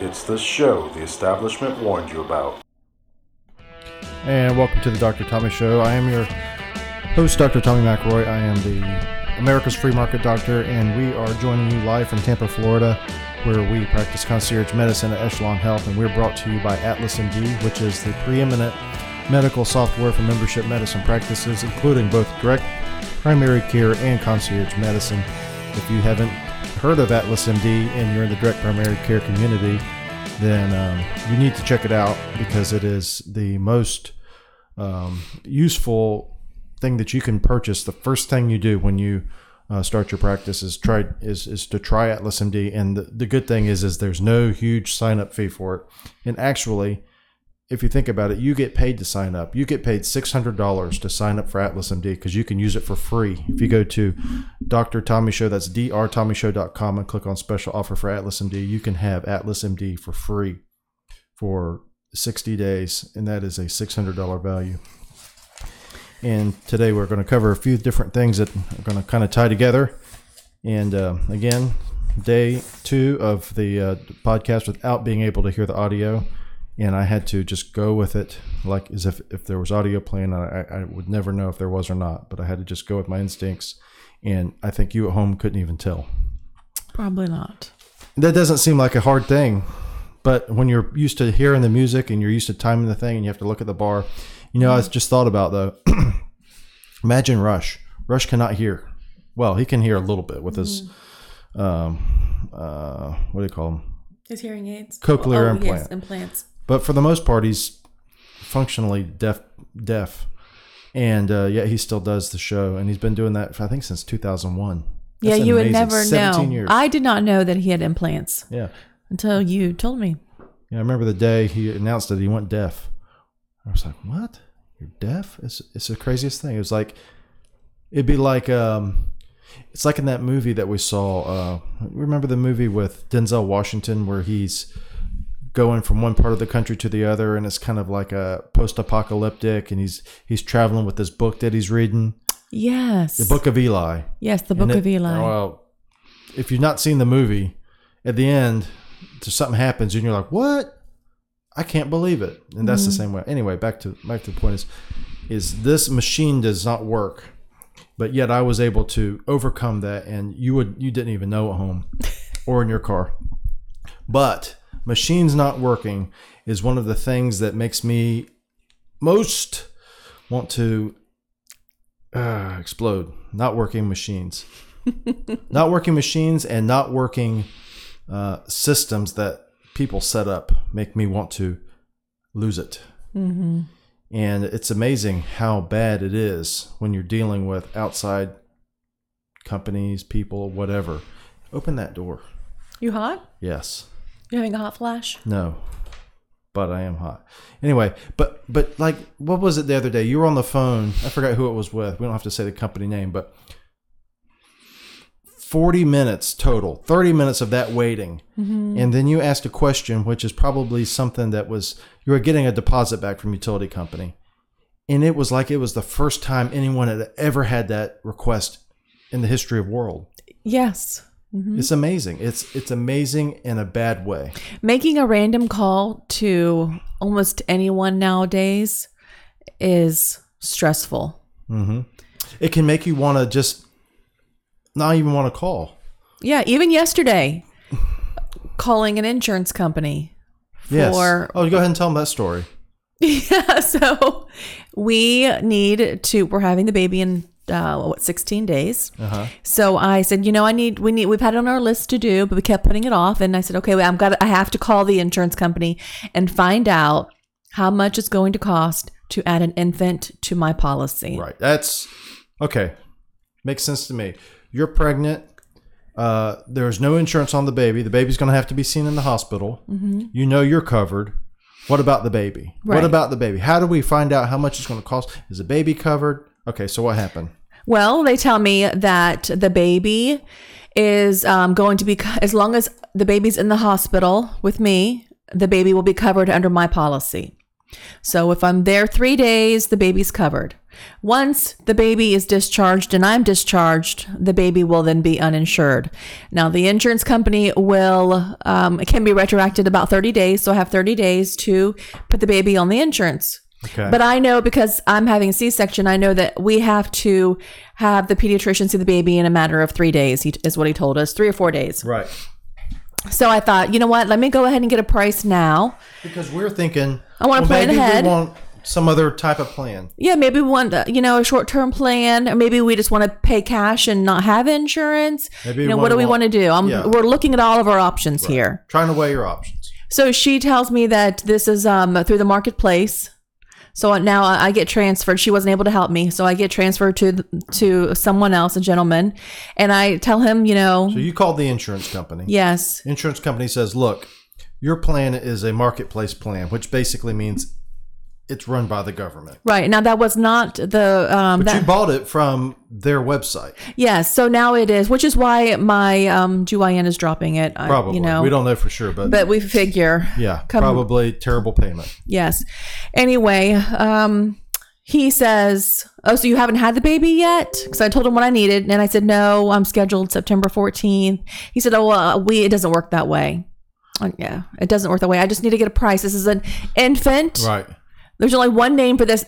It's the show the establishment warned you about. And welcome to the Dr. Tommy Show. I am your host, Dr. Tommy McRoy. I am the America's Free Market Doctor, and we are joining you live from Tampa, Florida, where we practice concierge medicine at Echelon Health, and we're brought to you by Atlas MD, which is the preeminent medical software for membership medicine practices, including both direct primary care and concierge medicine. If you haven't heard of Atlas MD and you're in the direct primary care community, then um, you need to check it out because it is the most um, useful thing that you can purchase. The first thing you do when you uh, start your practice is try is, is to try Atlas MD, and the, the good thing is is there's no huge sign up fee for it, and actually if you think about it, you get paid to sign up. You get paid $600 to sign up for Atlas MD because you can use it for free. If you go to Dr. Tommy Show, that's drtommyshow.com, and click on special offer for Atlas MD, you can have Atlas MD for free for 60 days, and that is a $600 value. And today we're going to cover a few different things that are going to kind of tie together. And uh, again, day two of the uh, podcast without being able to hear the audio and I had to just go with it, like as if if there was audio playing, I, I would never know if there was or not. But I had to just go with my instincts, and I think you at home couldn't even tell. Probably not. That doesn't seem like a hard thing, but when you're used to hearing the music and you're used to timing the thing, and you have to look at the bar, you know, I just thought about the. imagine Rush. Rush cannot hear. Well, he can hear a little bit with his, um, uh, what do you call them? His hearing aids. Cochlear oh, implant. Yes, implants. But for the most part, he's functionally deaf. Deaf, and uh, yet he still does the show, and he's been doing that for, I think since 2001. Yeah, you would never 17 know. Years. I did not know that he had implants yeah, until you told me. yeah. I remember the day he announced that he went deaf. I was like, "What? You're deaf? It's it's the craziest thing." It was like, it'd be like um, it's like in that movie that we saw. Uh, remember the movie with Denzel Washington where he's going from one part of the country to the other, and it's kind of like a post-apocalyptic, and he's he's traveling with this book that he's reading, Yes. the Book of Eli. Yes, the Book it- of Eli. Well, if you've not seen the movie, at the end, something happens, and you're like, "What? I can't believe it!" And that's the mm-hmm. same way. Anyway, back to back to the point is, is this machine does not work, but yet I was able to overcome that, and you would you didn't even know at home or in your car. But machines not working is one of the things that makes me most want to uh, explode. Not working machines, not working machines, and not working uh, systems that people set up make me want to lose it. mm-hmm. And it's amazing how bad it is when you're dealing with outside companies, people, whatever. Open that door. You hot? Yes. You having a hot flash? No. But I am hot. Anyway, but but like what was it the other day? You were on the phone. I forgot who it was with. We don't have to say the company name, but 40 minutes total. 30 minutes of that waiting. Mm-hmm. And then you asked a question which is probably something that was you were getting a deposit back from utility company. And it was like it was the first time anyone had ever had that request in the history of world. Yes. Mhm. It's amazing. It's it's amazing in a bad way. Making a random call to almost anyone nowadays is stressful. hmm It can make you want to just not even want to call. Yeah, even yesterday, calling an insurance company Yes. for oh, go ahead and tell them that story. yeah so we need to we're having the baby in uh, what 16 days Uh huh. so i said you know i need we need we've had it on our list to do but we kept putting it off and i said okay well, i'm got i have to call the insurance company and find out how much it's going to cost to add an infant to my policy Right. That's okay. Makes sense to me. You're pregnant. Uh, there's no insurance on the baby. The baby's going to have to be seen in the hospital. You know you're covered. What about the baby? What about the baby? How do we find out how much it's going to cost? Is the baby covered? Okay, so what happened? Well, they tell me that the baby is um, going to be, as long as the baby's in the hospital with me, the baby will be covered under my policy. So if I'm there three days, the baby's covered. Once the baby is discharged and I'm discharged, the baby will then be uninsured. Now, the insurance company will, um, it can be retroacted about 30 days. So I have 30 days to put the baby on the insurance. Okay. But I know because I'm having a C section, I know that we have to have the pediatrician see the baby in a matter of three days, he, is what he told us, three or four days. right. So I thought, you know what, let me go ahead and get a price now. Because we're thinking, I wanna plan maybe ahead. We want some other type of plan. Yeah, maybe we want, uh, you know, a short term plan, or maybe we just want to pay cash and not have insurance. Maybe you know, what do we want- want to do? I'm, Yeah. We're looking at all of our options here. Trying to weigh your options. So she tells me that this is um, through the marketplace. So now I get transferred. She wasn't able to help me, so I get transferred to to someone else, a gentleman, and I tell him, you know, So you called the insurance company. yes, Insurance company says, look, your plan is a marketplace plan, which basically means it's run by the government. right. Now that was not the um, But that you bought it from their website. yes. So now it is, which is why my um, GYN is dropping it. I- Probably. you know, we don't know for sure, but, but we figure yeah, come- probably terrible payment. Yes. Anyway, um, he says, "Oh, so you haven't had the baby yet?" Because I told him what I needed, and I said, "No, I'm scheduled September 14th." He said, "Oh, well, we it doesn't work that way." Uh, yeah, it doesn't work that way. I just need to get a price. This is an infant. Right. There's only one name for this.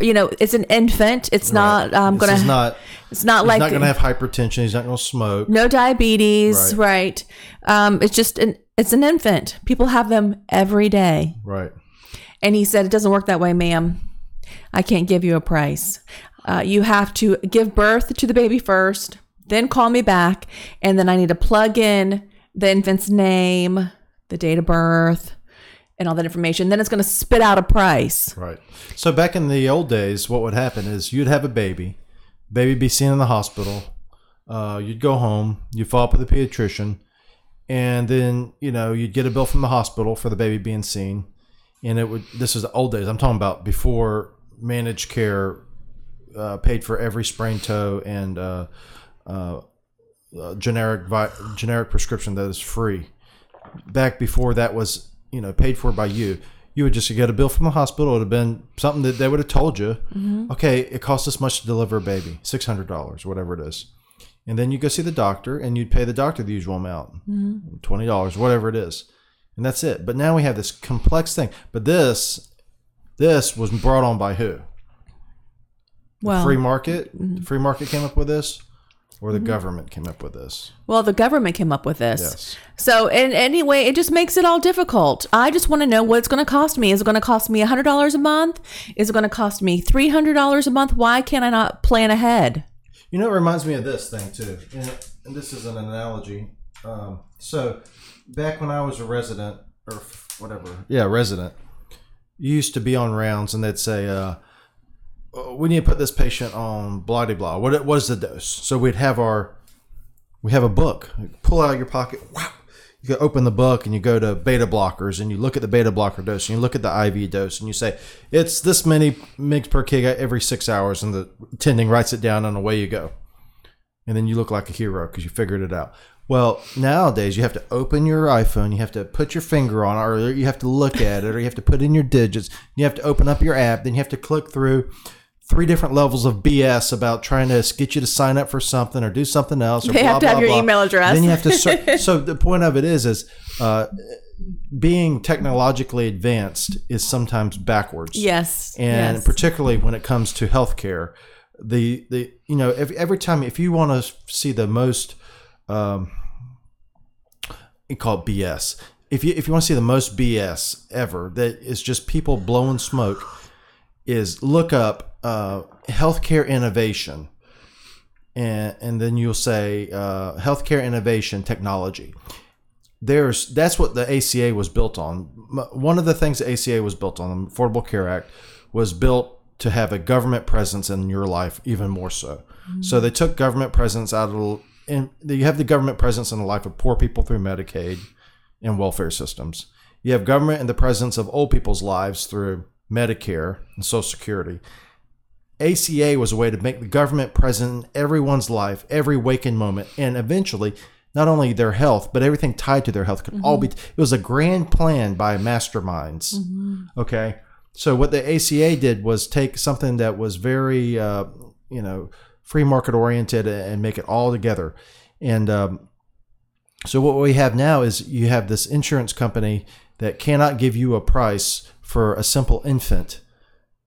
You know, it's an infant. It's not. I'm gonna. is not. it's not like He's like not going to have hypertension. He's not going to smoke. no diabetes. Right. Right. Um, it's just an. It's an infant. People have them every day. Right. And he said, It doesn't work that way, ma'am. I can't give you a price. Uh, you have to give birth to the baby first, then call me back, and then I need to plug in the infant's name, the date of birth, and all that information. Then it's going to spit out a price. Right. So back in the old days, what would happen is you'd have a baby, baby be seen in the hospital. Uh, you'd go home, you'd follow up with a pediatrician, and then you know you'd get a bill from the hospital for the baby being seen, and it would. This is the old days. I'm talking about before managed care uh, paid for every sprained toe and uh, uh, uh, generic vi- generic prescription that is free. Back before that was you know paid for by you, you would just get a bill from the hospital. It would have been something that they would have told you. Mm-hmm. Okay, it costs this much to deliver a baby, six hundred dollars, whatever it is, and then you go see the doctor and you'd pay the doctor the usual amount, mm-hmm. twenty dollars, whatever it is, and that's it. But now we have this complex thing. But this this was brought on by who? Well, free market. The free market came up with this, or the government came up with this. well, the government came up with this. Yes. So, and anyway, it just makes it all difficult. I just want to know what it's going to cost me. Is it going to cost me $100 a month? Is it going to cost me $300 a month? Why can't I not plan ahead? You know, it reminds me of this thing too, and, and this is an analogy. Um, so, back when I was a resident, or whatever, yeah, resident, you used to be on rounds, and they'd say, "Uh, Uh, "We need to put this patient on blah de blah. What what is the dose?" So we'd have our, we have a book. Pull out your pocket. Wow. You go open the book and you go to beta blockers and you look at the beta blocker dose and you look at the IV dose and you say it's this many mg per kg every six hours and the attending writes it down and away you go and then you look like a hero because you figured it out. Well, nowadays you have to open your iPhone, you have to put your finger on it, or you have to look at it, or you have to put in your digits. You have to open up your app, then you have to click through three different levels of BS about trying to get you to sign up for something or do something else. Or They blah, have to blah, have your blah. email address. Then you have to. Ser- so the point of it is, is uh, being technologically advanced is sometimes backwards Yes. and yes. particularly when it comes to healthcare, the the you know every, every time if you want to see the most, um, you call it BS. If you if you want to see the most BS ever, that is just people blowing smoke, is look up uh, healthcare innovation, and and then you'll say uh, healthcare innovation technology there's that's what the ACA was built on. One of the things the ACA was built on, the Affordable Care Act, was built to have a government presence in your life even more so. So they took government presence out of and you have the government presence in the life of poor people through Medicaid and welfare systems. You have government in the presence of old people's lives through Medicare and Social Security. ACA was a way to make the government present in everyone's life, every waking moment, and eventually not only their health, but everything tied to their health could all be. It was a grand plan by masterminds. Okay. So what the ACA did was take something that was very, uh, you know, free market oriented and make it all together. And um, so what we have now is you have this insurance company that cannot give you a price for a simple infant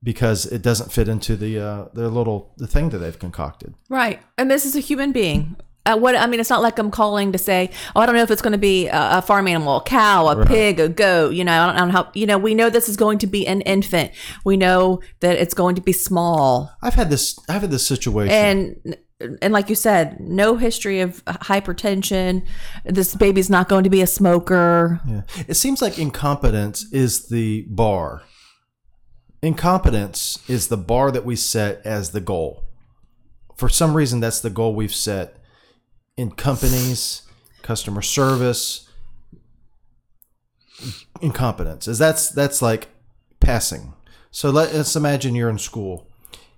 because it doesn't fit into the uh, their little the thing that they've concocted. Right. And this is a human being. Uh, what I mean, it's not like I'm calling to say, "Oh, I don't know if it's going to be a, a farm animal, a cow, a pig, a goat." You know, I don't, I don't know how. You know, we know this is going to be an infant. We know that it's going to be small, I've had this I've had this situation. and and like you said, no history of hypertension. This baby's not going to be a smoker. Yeah. It seems like incompetence is the bar. Incompetence is the bar that we set as the goal. For some reason, that's the goal we've set in companies, customer service, incompetence. Is that's that's like passing. So let, us imagine you're in school,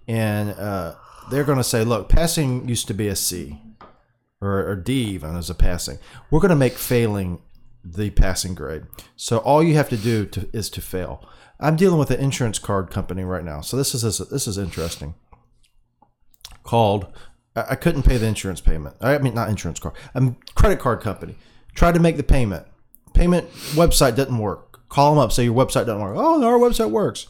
and uh, they're going to say, "Look, passing used to be a C, or, or D even as a passing. We're going to make failing the passing grade. So all you have to do to, is to fail. I'm dealing with an insurance card company right now. So this is this is interesting. Called, I couldn't pay the insurance payment. I mean, not insurance card. I'm credit card company. Tried to make the payment. Payment website doesn't work. Call them up. Say your website doesn't work. Oh, no, our website works.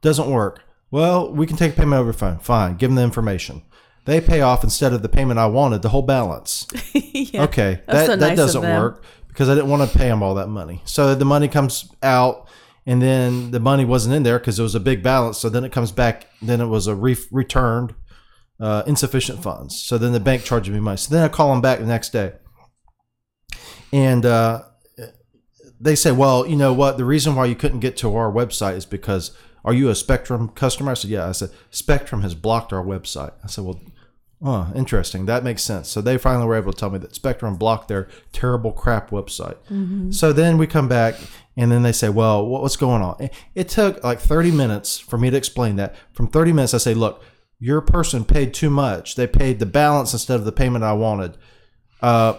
Doesn't work. Well, we can take payment over the phone. Fine. Give them the information. They pay off instead of the payment I wanted, the whole balance. yeah. Okay, That's that, so that nice of doesn't work because I didn't want to pay them all that money. So the money comes out, and then the money wasn't in there because it was a big balance. So then it comes back. Then it was a re- returned uh, insufficient funds. So then the bank charges me money. So then I call them back the next day, and uh, they say, "Well, you know what? The reason why you couldn't get to our website is because." Are you a Spectrum customer? I said, yeah. I said, Spectrum has blocked our website. I said, well, Oh, interesting. That makes sense. So they finally were able to tell me that Spectrum blocked their terrible crap website. So then we come back and then they say, well, what's going on? It- took like 30 minutes for me to explain that. From 30 minutes, I say, look, your person paid too much. They paid the balance instead of the payment I wanted. Uh,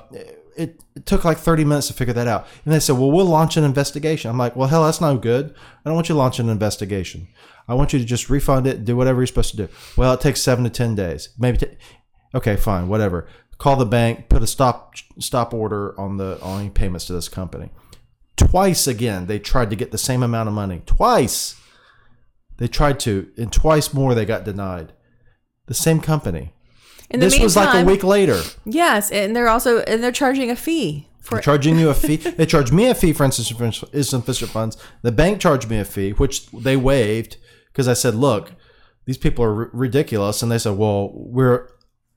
it, it took like 30 minutes to figure that out. And they said, well, we'll launch an investigation. I'm like, well, hell, that's no good. I don't want you to launch an investigation. I want you to just refund it, do whatever you're supposed to do. Well, it takes seven to 10 days. Maybe, t- okay, fine, whatever. Call the bank, put a stop stop order on the on any payments to this company. Twice again, they tried to get the same amount of money. Twice. They tried to, and twice more they got denied. The same company. In This was like a week later. Yes, and they're also and they're charging a fee for They're charging you a fee. They charged me a fee for insufficient funds. The bank charged me a fee, which they waived because I said, "Look, these people are r- ridiculous," and they said, "Well, we're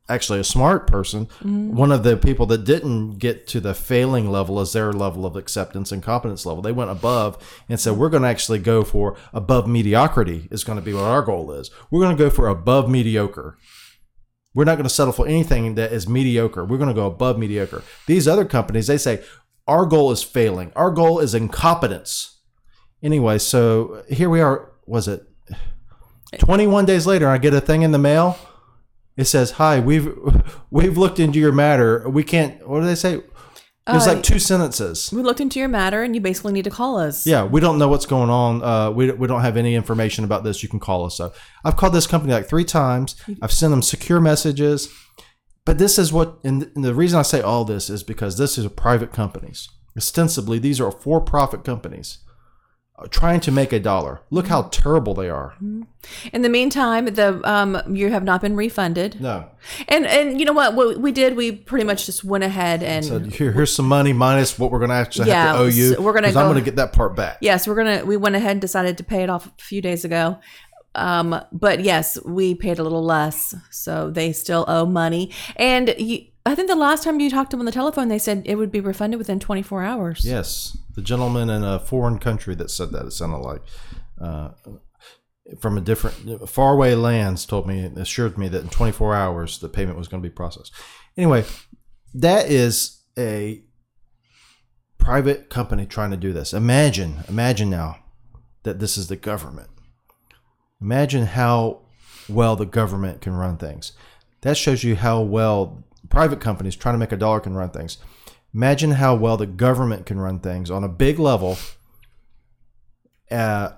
actually a smart person. Mm-hmm. One of the people that didn't get to the failing level is their level of acceptance and competence level. They went above and said, "We're going to actually go for above mediocrity. Is going to be what our goal is. We're going to go for above mediocre." We're not going to settle for anything that is mediocre. We're going to go above mediocre. These other companies, they say, our goal is failing. Our goal is incompetence. Anyway, so here we are. Was it 21 days later? I get a thing in the mail. It says, "Hi, we've we've looked into your matter. We can't. What do they say? It was Uh, like two sentences. we looked into your matter and you basically need to call us. Yeah, we don't know what's going on. Uh, we, we don't have any information about this. You can call us. So I've called this company like three times. I've sent them secure messages. But this is what, and the reason I say all this is because this is a private companies. Ostensibly, these are for profit companies trying to make a dollar. Look how terrible they are. In the meantime, the um you have not been refunded. No. And and you know what? What we did, we pretty much just went ahead and So here, here's some money minus what we're going to actually Yeah, have to owe you. so we're gonna 'cause I'm going to get that part back. yes, we're gonna we went ahead and decided to pay it off a few days ago. Um, but yes, we paid a little less, so they still owe money. And you, I think the last time you talked to them on the telephone, they said it would be refunded within 24 hours. Yes, the gentleman in a foreign country that said that it sounded like uh, from a different faraway lands told me assured me that in 24 hours the payment was going to be processed. Anyway, that is a private company trying to do this. Imagine, imagine now that this is the government. Imagine how well the government can run things. That shows you how well private companies trying to make a dollar can run things. Imagine how well the government can run things on a big level. Uh,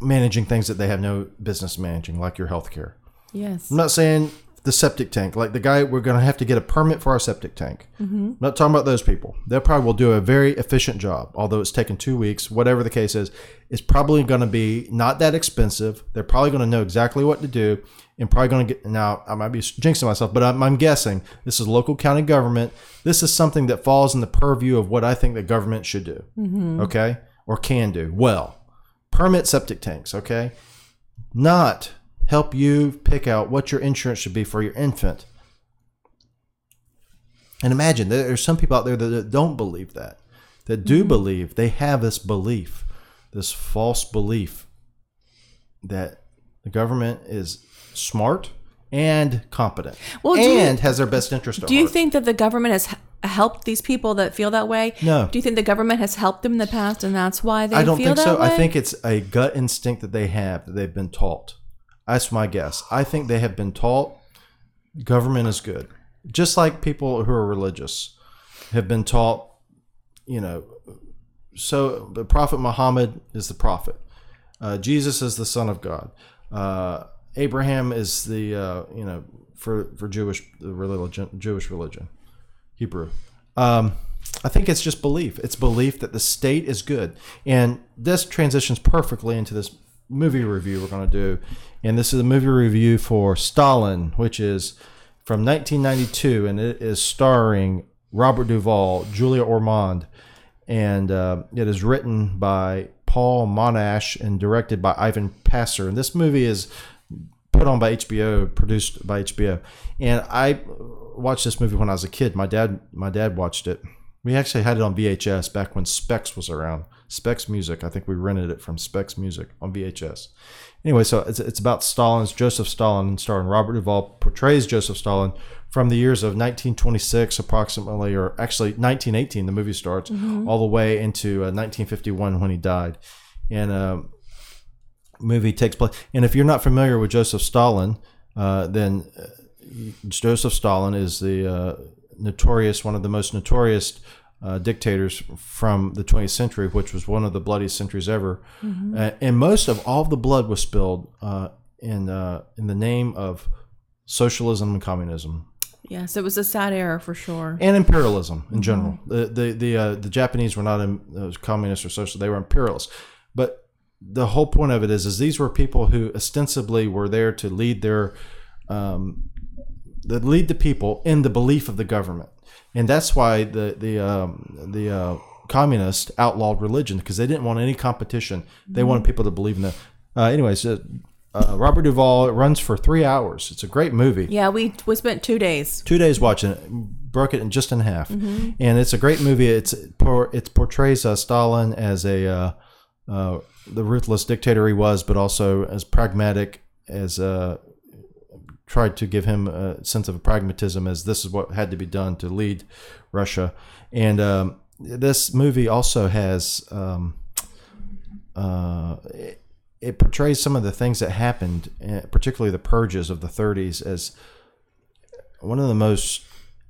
managing things that they have no business managing, like your healthcare. Yes. I'm not saying the septic tank, like the guy we're going to have to get a permit for our septic tank. I'm not talking about those people. They probably will do a very efficient job, although it's taken two weeks. Whatever the case is, it's probably going to be not that expensive. They're probably going to know exactly what to do, and probably going to get. Now I might be jinxing myself, but I'm, I'm guessing this is local county government. This is something that falls in the purview of what I think the government should do. Mm-hmm. Okay, or can do well. Permit septic tanks. Okay, not help you pick out what your insurance should be for your infant. And imagine there's some people out there that- don't believe that, that do mm-hmm. believe they have this belief, this false belief that the government is smart and competent Well, do you- and has their best interest at Do you heart. think that the government has helped these people that feel that way? No. Do you think the government has helped them in the past, and that's why they I don't think so. way? I think it's a gut instinct that they have that they've been taught. That's my guess. I think they have been taught government is good. Just like people who are religious have been taught, you know, so the Prophet Muhammad is the prophet. Uh, Jesus is the Son of God. Uh, Abraham is the uh, you know for for Jewish religion Jewish religion, Hebrew. Um, I think it's just belief. It's belief that the state is good, and this transitions perfectly into this movie review we're going to do. And this is a movie review for Stalin, which is from 1992, and it is starring Robert Duvall, Julia Ormond, and uh, it is written by Paul Monash and directed by Ivan Passer. And this movie is put on by HBO, produced by HBO. And I watched this movie when I was a kid. My dad, my dad watched it. We actually had it on VHS back when Specs was around. Specs Music. I think we rented it from Specs Music on VHS. Anyway, so it's, it's about Stalin's Joseph Stalin, and starring Robert Duvall, portrays Joseph Stalin from the years of 1926 approximately, or actually 1918. The movie starts all the way into uh, 1951 when he died, and. Uh, movie takes place. And if you're not familiar with Joseph Stalin, uh, then uh, Joseph Stalin is the uh, notorious, one of the most notorious uh, dictators from the 20th century, which was one of the bloodiest centuries ever. Uh, and most of all the blood was spilled uh, in uh, in the name of socialism and communism yes, it was a sad era for sure. and imperialism in general. The the the, uh, the Japanese were not in, uh, communist or social; they were imperialists. But the whole point of it is, is these were people who ostensibly were there to lead their, um, that lead the people in the belief of the government, and that's why the the um, the uh, communists outlawed religion because they didn't want any competition. They wanted people to believe in them. Uh, anyways, uh, uh, Robert Duvall it runs for three hours. It's a great movie Yeah, we we spent two days. two days watching it broke it in just in half and it's a great movie it's it portrays uh, stalin as a uh, uh, the ruthless dictator he was but also as pragmatic as uh, tried to give him a sense of pragmatism as this is what had to be done to lead russia and um, this movie also has um, uh, it, it portrays some of the things that happened, eh, particularly the purges of the 30s, as one of the most.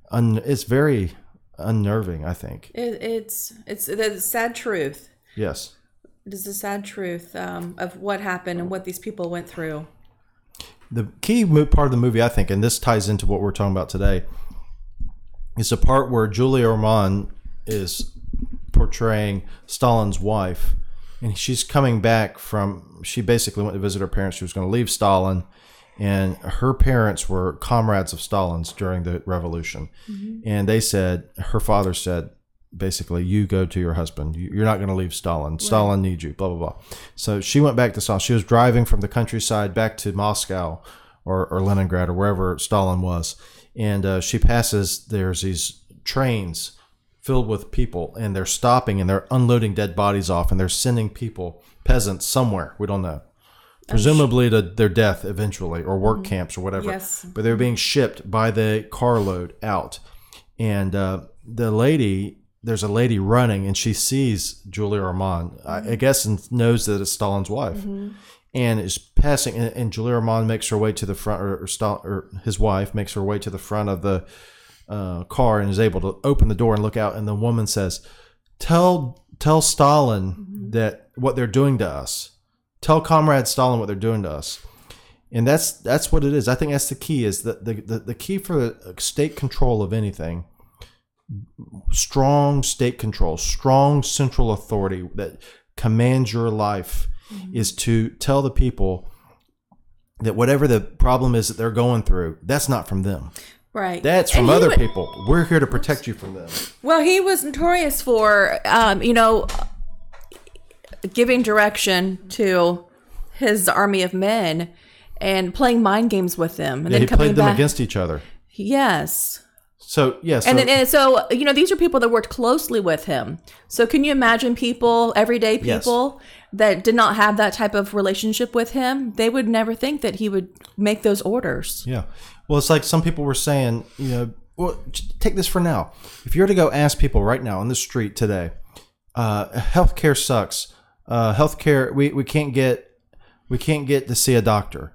Un, it's very unnerving. I think. It, it's it's the sad truth. Yes. It is the sad truth um, of what happened and what these people went through. The key part of the movie, I think, and this ties into what we're talking about today, is the part where Julia Ormond is portraying Stalin's wife, and she's coming back from. She basically went to visit her parents. She was going to leave Stalin, and her parents were comrades of Stalin's during the revolution, mm-hmm. and they said her father said. Basically, you go to your husband. You- You're not going to leave Stalin. Stalin needs you. Blah blah blah. So she went back to Stalin. She was driving from the countryside back to Moscow, or, or Leningrad or wherever Stalin was. And uh, she passes, there's these trains filled with people, and they're stopping and they're unloading dead bodies off, and they're sending people, peasants, somewhere. We don't know. Presumably to their death eventually, or work camps or whatever. Yes. But they're being shipped by the carload out. And uh, the lady, there's a lady running, and she sees Julia Ormond, I, I mm-hmm. guess, and knows that it's Stalin's wife mm-hmm. and is passing and, and Julia Ormond makes her way to the front or, or, Stal- or his wife makes her way to the front of the uh, car and is able to open the door and look out and the woman says tell tell Stalin mm-hmm. that what they're doing to us Tell Comrade Stalin what they're doing to us. And that's that's what it is. I think that's the key. Is that the, the, the key for state control of anything strong state control, strong central authority that commands your life is to tell the people that whatever the problem is that they're going through, that's not from them. Right. That's from other would- people. We're here to protect you from them. Well, he was notorious for, um, you know, giving direction to his army of men and playing mind games with them, and Yeah, then he coming played them back. against each other. yes, So yes, and so, then, and so you know these are people that worked closely with him. So can you imagine people, everyday Yes. people that did not have that type of relationship with him? They would never think that he would make those orders. Yeah. Well, it's like some people were saying, you know, well, take this for now. If you were to go ask people right now on the street today, uh, healthcare sucks. Uh, healthcare, we, we can't get, we can't get to see a doctor.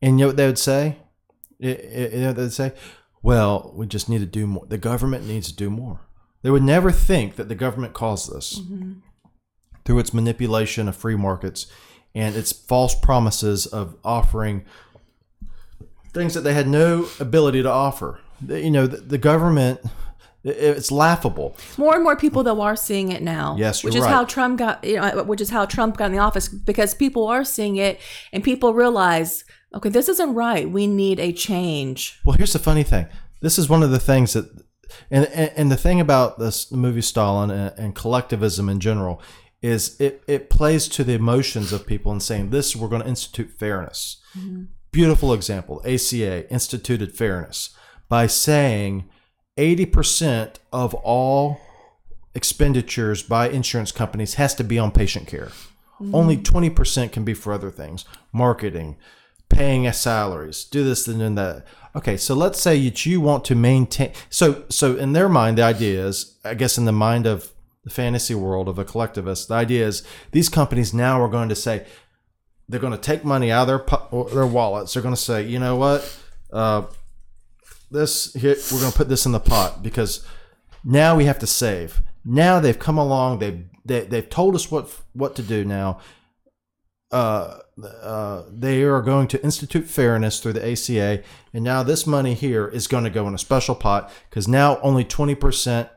And you know what they would say? You know what they'd say? Well, we just need to do more. The government needs to do more. They would never think that the government caused this mm-hmm. through its manipulation of free markets and its false promises of offering things that they had no ability to offer. You know, the, the government it's laughable. More and more people though are seeing it now. Yes, which is right. how Trump got. You know, which is how Trump got in the office because people are seeing it and people realize, okay, this isn't right. We need a change. Well, here's the funny thing. This is one of the things that, and and, and the thing about this the movie Stalin and, and collectivism in general is it it plays to the emotions of people and saying this we're going to institute fairness. Mm-hmm. Beautiful example. ACA instituted fairness by saying eighty percent of all expenditures by insurance companies has to be on patient care. Mm-hmm. Only 20% can be for other things marketing, paying us salaries, do this and then that. Okay, so let's say that you want to maintain. So, so in their mind, the idea is, I guess, in the mind of the fantasy world of a collectivist, the idea is these companies now are going to say they're going to take money out of their their wallets. They're going to say, you know what, uh, this here we're going to put this in the pot because now we have to save. Now they've come along. They've they, they've told us what what to do. Now, uh, uh, they are going to institute fairness through the ACA, and now this money here is going to go in a special pot because now only twenty percent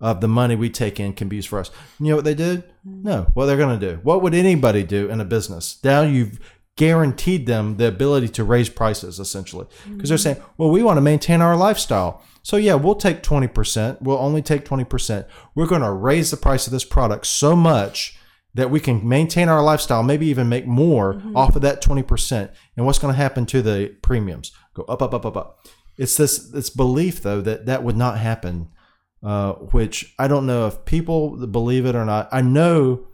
of the money we take in can be used for us. You know what they did? No. What they're going to do? What would anybody do in a business? Now you've guaranteed them the ability to raise prices essentially because they're saying, well, we want to maintain our lifestyle. So yeah, we'll take 20%. We'll only take 20%. We're going to raise the price of this product so much that we can maintain our lifestyle, maybe even make more off of that 20%. And what's going to happen to the premiums? Go up, up, up, up, up. It's this this belief though that that would not happen, uh, which I don't know if people believe it or not. I know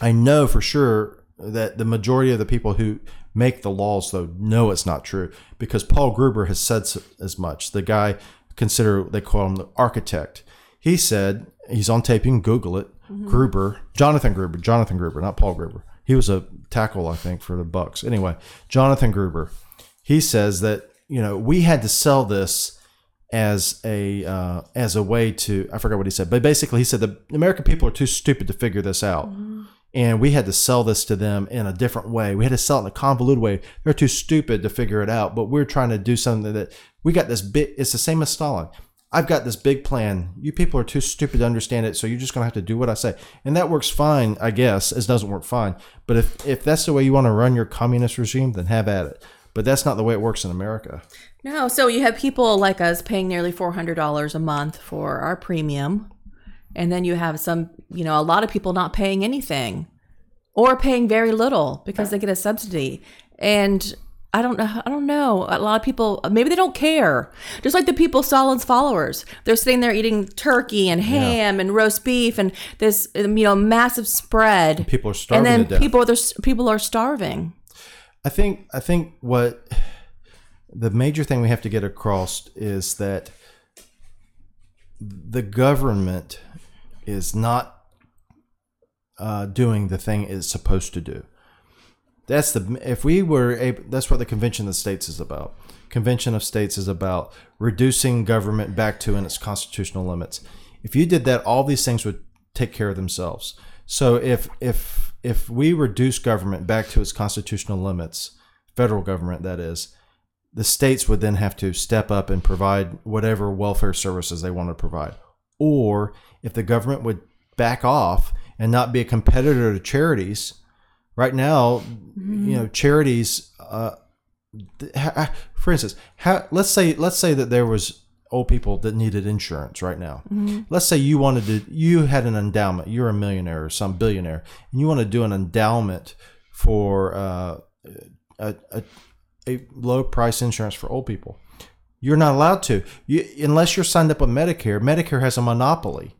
I know for sure that the majority of the people who make the laws, though, know it's not true because Paul Gruber has said s- as much. The guy, consider they call him the architect. He said he's on tape. You can Google it. Gruber, Jonathan Gruber, Jonathan Gruber, not Paul Gruber. He was a tackle, I think, for the Bucks. Anyway, Jonathan Gruber. He says that you know we had to sell this as a uh, as a way to I forgot what he said, but basically he said the American people are too stupid to figure this out, and we had to sell this to them in a different way. We had to sell it in a convoluted way. They're too stupid to figure it out, but we're trying to do something that we got this bit. It's the same as Stalin. I've got this big plan. You people are too stupid to understand it, so you're just gonna have to do what I say, and that works fine, I guess. It doesn't work fine, but if if that's the way you want to run your communist regime, then have at it. But that's not the way it works in America. No, so you have people like us paying nearly four hundred dollars a month for our premium, and then you have some, you know, a lot of people not paying anything, or paying very little because they get a subsidy. And I don't know, I don't know. A lot of people maybe they don't care. Just like the people Stalin's followers, they're sitting there eating turkey and ham and roast beef and this, um, you know, massive spread. People are starving and then to people, there's people are starving. I think I think what the major thing we have to get across is that the government is not uh, doing the thing it's supposed to do. That's the if we were able, that's what the Convention of States is about. Convention of States is about reducing government back to in its constitutional limits. If you did that, all these things would take care of themselves. So if if if we reduce government back to its constitutional limits, federal government that is, the states would then have to step up and provide whatever welfare services they want to provide. Or if the government would back off and not be a competitor to charities, right now, you know, charities. Uh, for instance, how, let's say let's say that there was old people that needed insurance right now. Let's say you wanted to, you had an endowment. You're a millionaire or some billionaire, and you want to do an endowment for uh, a, a, a low price insurance for old people. You're not allowed to, you, unless you're signed up with Medicare. Medicare has a monopoly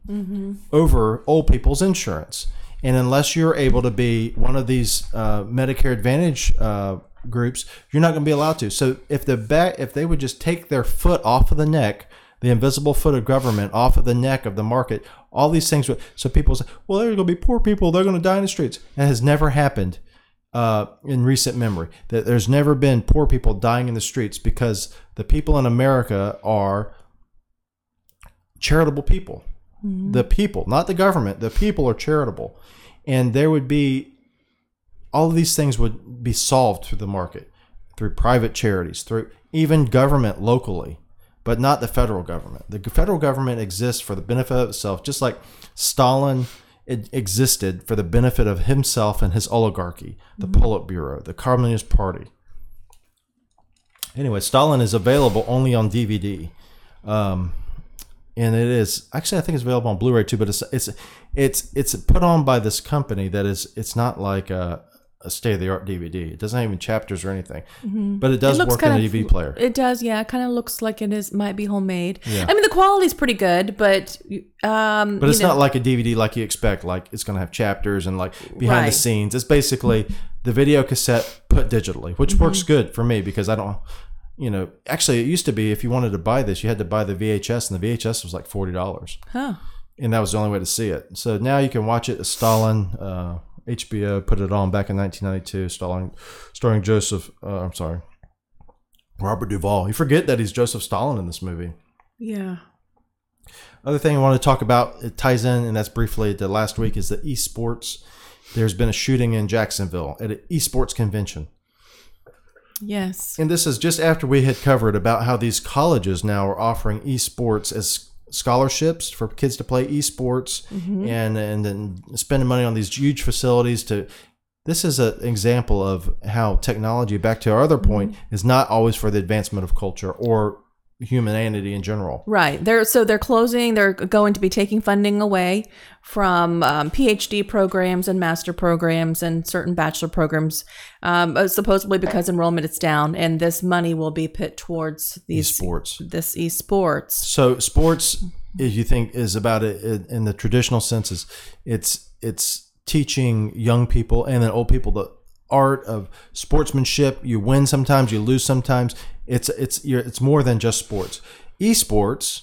over old people's insurance, and unless you're able to be one of these uh, Medicare Advantage uh, groups, you're not going to be allowed to. So if the if they would just take their foot off of the neck, the invisible foot of government off of the neck of the market, all these things. would- So people say, well, there's going to be poor people. They're going to die in the streets. That has never happened uh, in recent memory. That there's never been poor people dying in the streets because the people in America are charitable people. The people, not the government, the people are charitable. And there would be all of these things would be solved through the market, through private charities, through even government locally, but not the federal government. The federal government exists for the benefit of itself, just like Stalin it existed for the benefit of himself and his oligarchy, the Politburo, the Communist Party. Anyway, Stalin is available only on DVD. Um, and it is actually I think it's available on Blu-ray too. But it's it's it's it's put on by this company that is it's not like a, a state-of-the-art DVD. It doesn't have even chapters or anything, but it does It work in a DVD player. It does, yeah. It kind of looks like it is might be homemade. Yeah. I mean, the quality's pretty good, but um, But it's know, not like a DVD like you expect. Like it's going to have chapters and like behind the scenes. It's basically the video cassette put digitally, which works Mm-hmm. good for me because I don't. You know, actually, it used to be if you wanted to buy this, you had to buy the VHS, and the VHS was like forty dollars. Huh. and that was the only way to see it. So now you can watch it. Stalin, uh, HBO put it on back in 1992. Stalin, starring Joseph. Uh, I'm sorry, Robert Duvall. You forget that he's Joseph Stalin in this movie. Yeah. Other thing I want to talk about, it ties in, and that's briefly to last week, is the esports. There's been a shooting in Jacksonville at an esports convention. Yes. And this is just after we had covered about how these colleges now are offering esports as scholarships for kids to play esports mm-hmm. and and then spending money on these huge facilities to this is an example of how technology back to our other mm-hmm. point is not always for the advancement of culture or humanity in general Right. They're so they're closing. They're going to be taking funding away from um, PhD programs and master programs and certain bachelor programs, um, uh, supposedly because enrollment is down, and this money will be put towards these esports this esports. So sports, if you think, is about it in- in the traditional senses. It's it's teaching young people and then old people the art of sportsmanship. You win sometimes, you lose sometimes. It's it's you're, it's more than just sports. Esports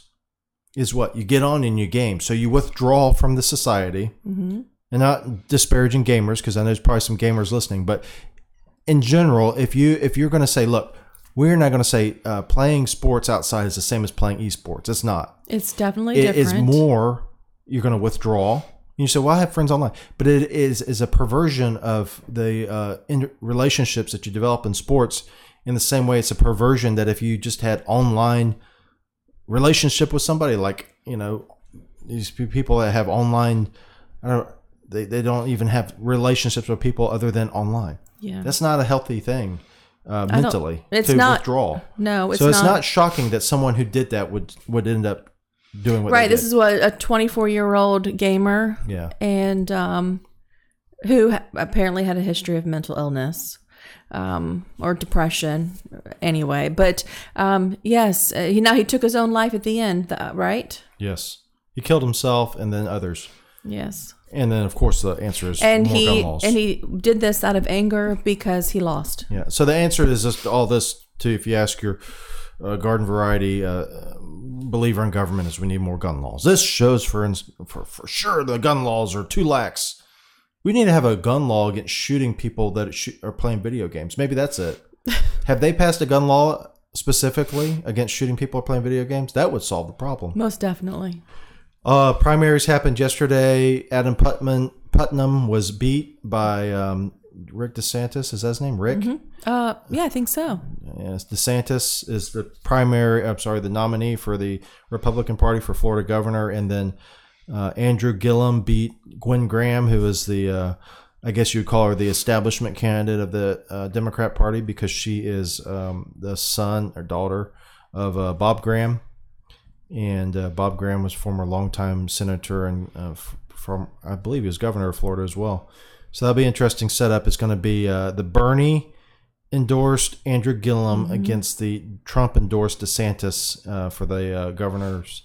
is what you get on in your game. So you withdraw from the society, and not disparaging gamers because I know there's probably some gamers listening, but in general, if you if you're going to say, look, we're not going to say uh, playing sports outside is the same as playing esports. It's not. It's definitely It different. It is more. You're going to withdraw. You say, "Well, I have friends online," but it is is a perversion of the uh, in relationships that you develop in sports. In the same way, it's a perversion that if you just had online relationship with somebody, like you know, these people that have online, I don't. They, they don't even have relationships with people other than online. yeah. That's not a healthy thing uh, mentally it's to not- withdraw. no, it's so it's not. not. shocking that someone who did that would would end up doing what right. This is what a 24 year old gamer yeah. and um, who ha- apparently had a history of mental illness um, or depression, anyway. But um, yes, uh, he now he took his own life at the end, th- right? Yes. He killed himself and then others. Yes, And then of course the answer is and more gun he laws. and he did this out of anger because he lost. yeah. So the answer is just all this too. If you ask your uh, garden variety uh, believer in government, is we need more gun laws. This shows for for for sure the gun laws are too lax. We need to have a gun law against shooting people that are playing video games. Maybe that's it. have they passed a gun law specifically against shooting people playing video games? That would solve the problem. Most definitely. Uh, primaries happened yesterday. Adam Putman Putnam was beat by um, Rick DeSantis. Is that his name? Rick. Uh, yeah, I think so. Yes, DeSantis is the primary. I'm sorry, the nominee for the Republican Party for Florida governor, and then uh, Andrew Gillum beat Gwen Graham, who is the, uh, I guess you'd call her the establishment candidate of the uh, Democrat Party because she is um, the son or daughter of uh, Bob Graham, and uh, Bob Graham was former longtime senator and uh, f- from I believe he was governor of Florida as well. So that'll be an interesting setup. It's going to be uh, the Bernie endorsed Andrew Gillum against the Trump endorsed DeSantis uh, for the uh, governor's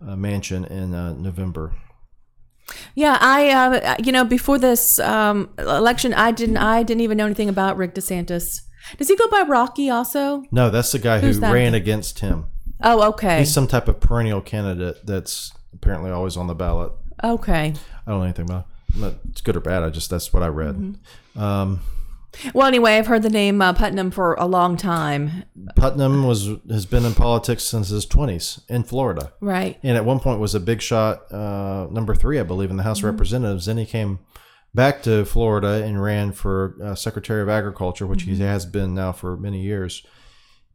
mansion in uh, November. Yeah, I, uh, you know, before this um, election, I didn't, I didn't even know anything about Rick DeSantis. Does he go by Rocky also? No, that's the guy Who's who that? ran against him. Oh, okay, He's some type of perennial candidate that's apparently always on the ballot. okay. I don't know anything about. it. It's good or bad. I just that's what I read. Mm-hmm. Um, Well, anyway, I've heard the name uh, Putnam for a long time. Putnam was has been in politics since his twenties in Florida. Right. and at one point was a big shot uh, number three, I believe, in the House of Representatives. Then he came back to Florida and ran for uh, Secretary of Agriculture, which he has been now for many years.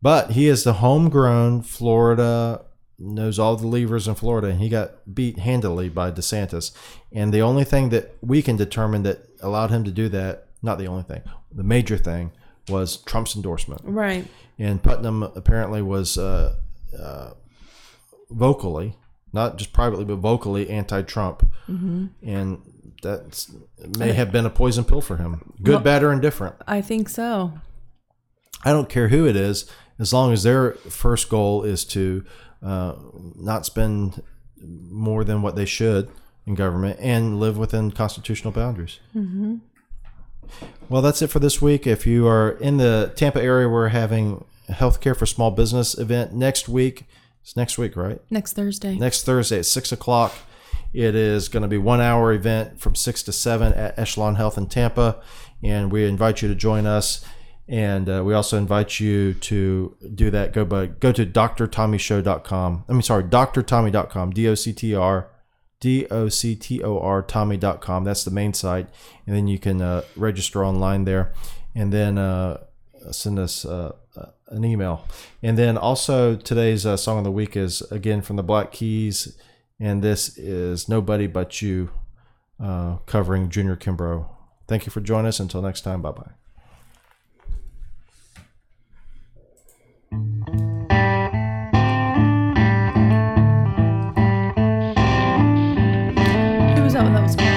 But he is the homegrown Florida, knows all the levers in Florida, and he got beat handily by DeSantis. And the only thing that we can determine that allowed him to do that, not the only thing, the major thing was Trump's endorsement Right. and Putnam apparently was uh, uh, vocally, not just privately, but vocally anti-Trump, and that may have been a poison pill for him. Good, Well- bad, or indifferent. I think so. I don't care who it is, as long as their first goal is to uh, not spend more than what they should in government and live within constitutional boundaries. Well, that's it for this week. If you are in the Tampa area, we're having a healthcare for small business event next week. It's next week, right? Next Thursday. Next Thursday at six o'clock. It is going to be one hour event from six to seven at Echelon Health in Tampa, and we invite you to join us. And uh, we also invite you to do that. Go by go to drtommyshow.com. I mean, sorry, drtommy.com. D O C T R D-O-C-T-O-R, Tommy.com. That's the main site. And then you can uh, register online there and then uh, send us uh, uh an email. And then also today's uh, song of the week is again from the Black Keys. And this is Nobody But You uh, covering Junior Kimbrough. Thank you for joining us. Until next time, bye bye. that was.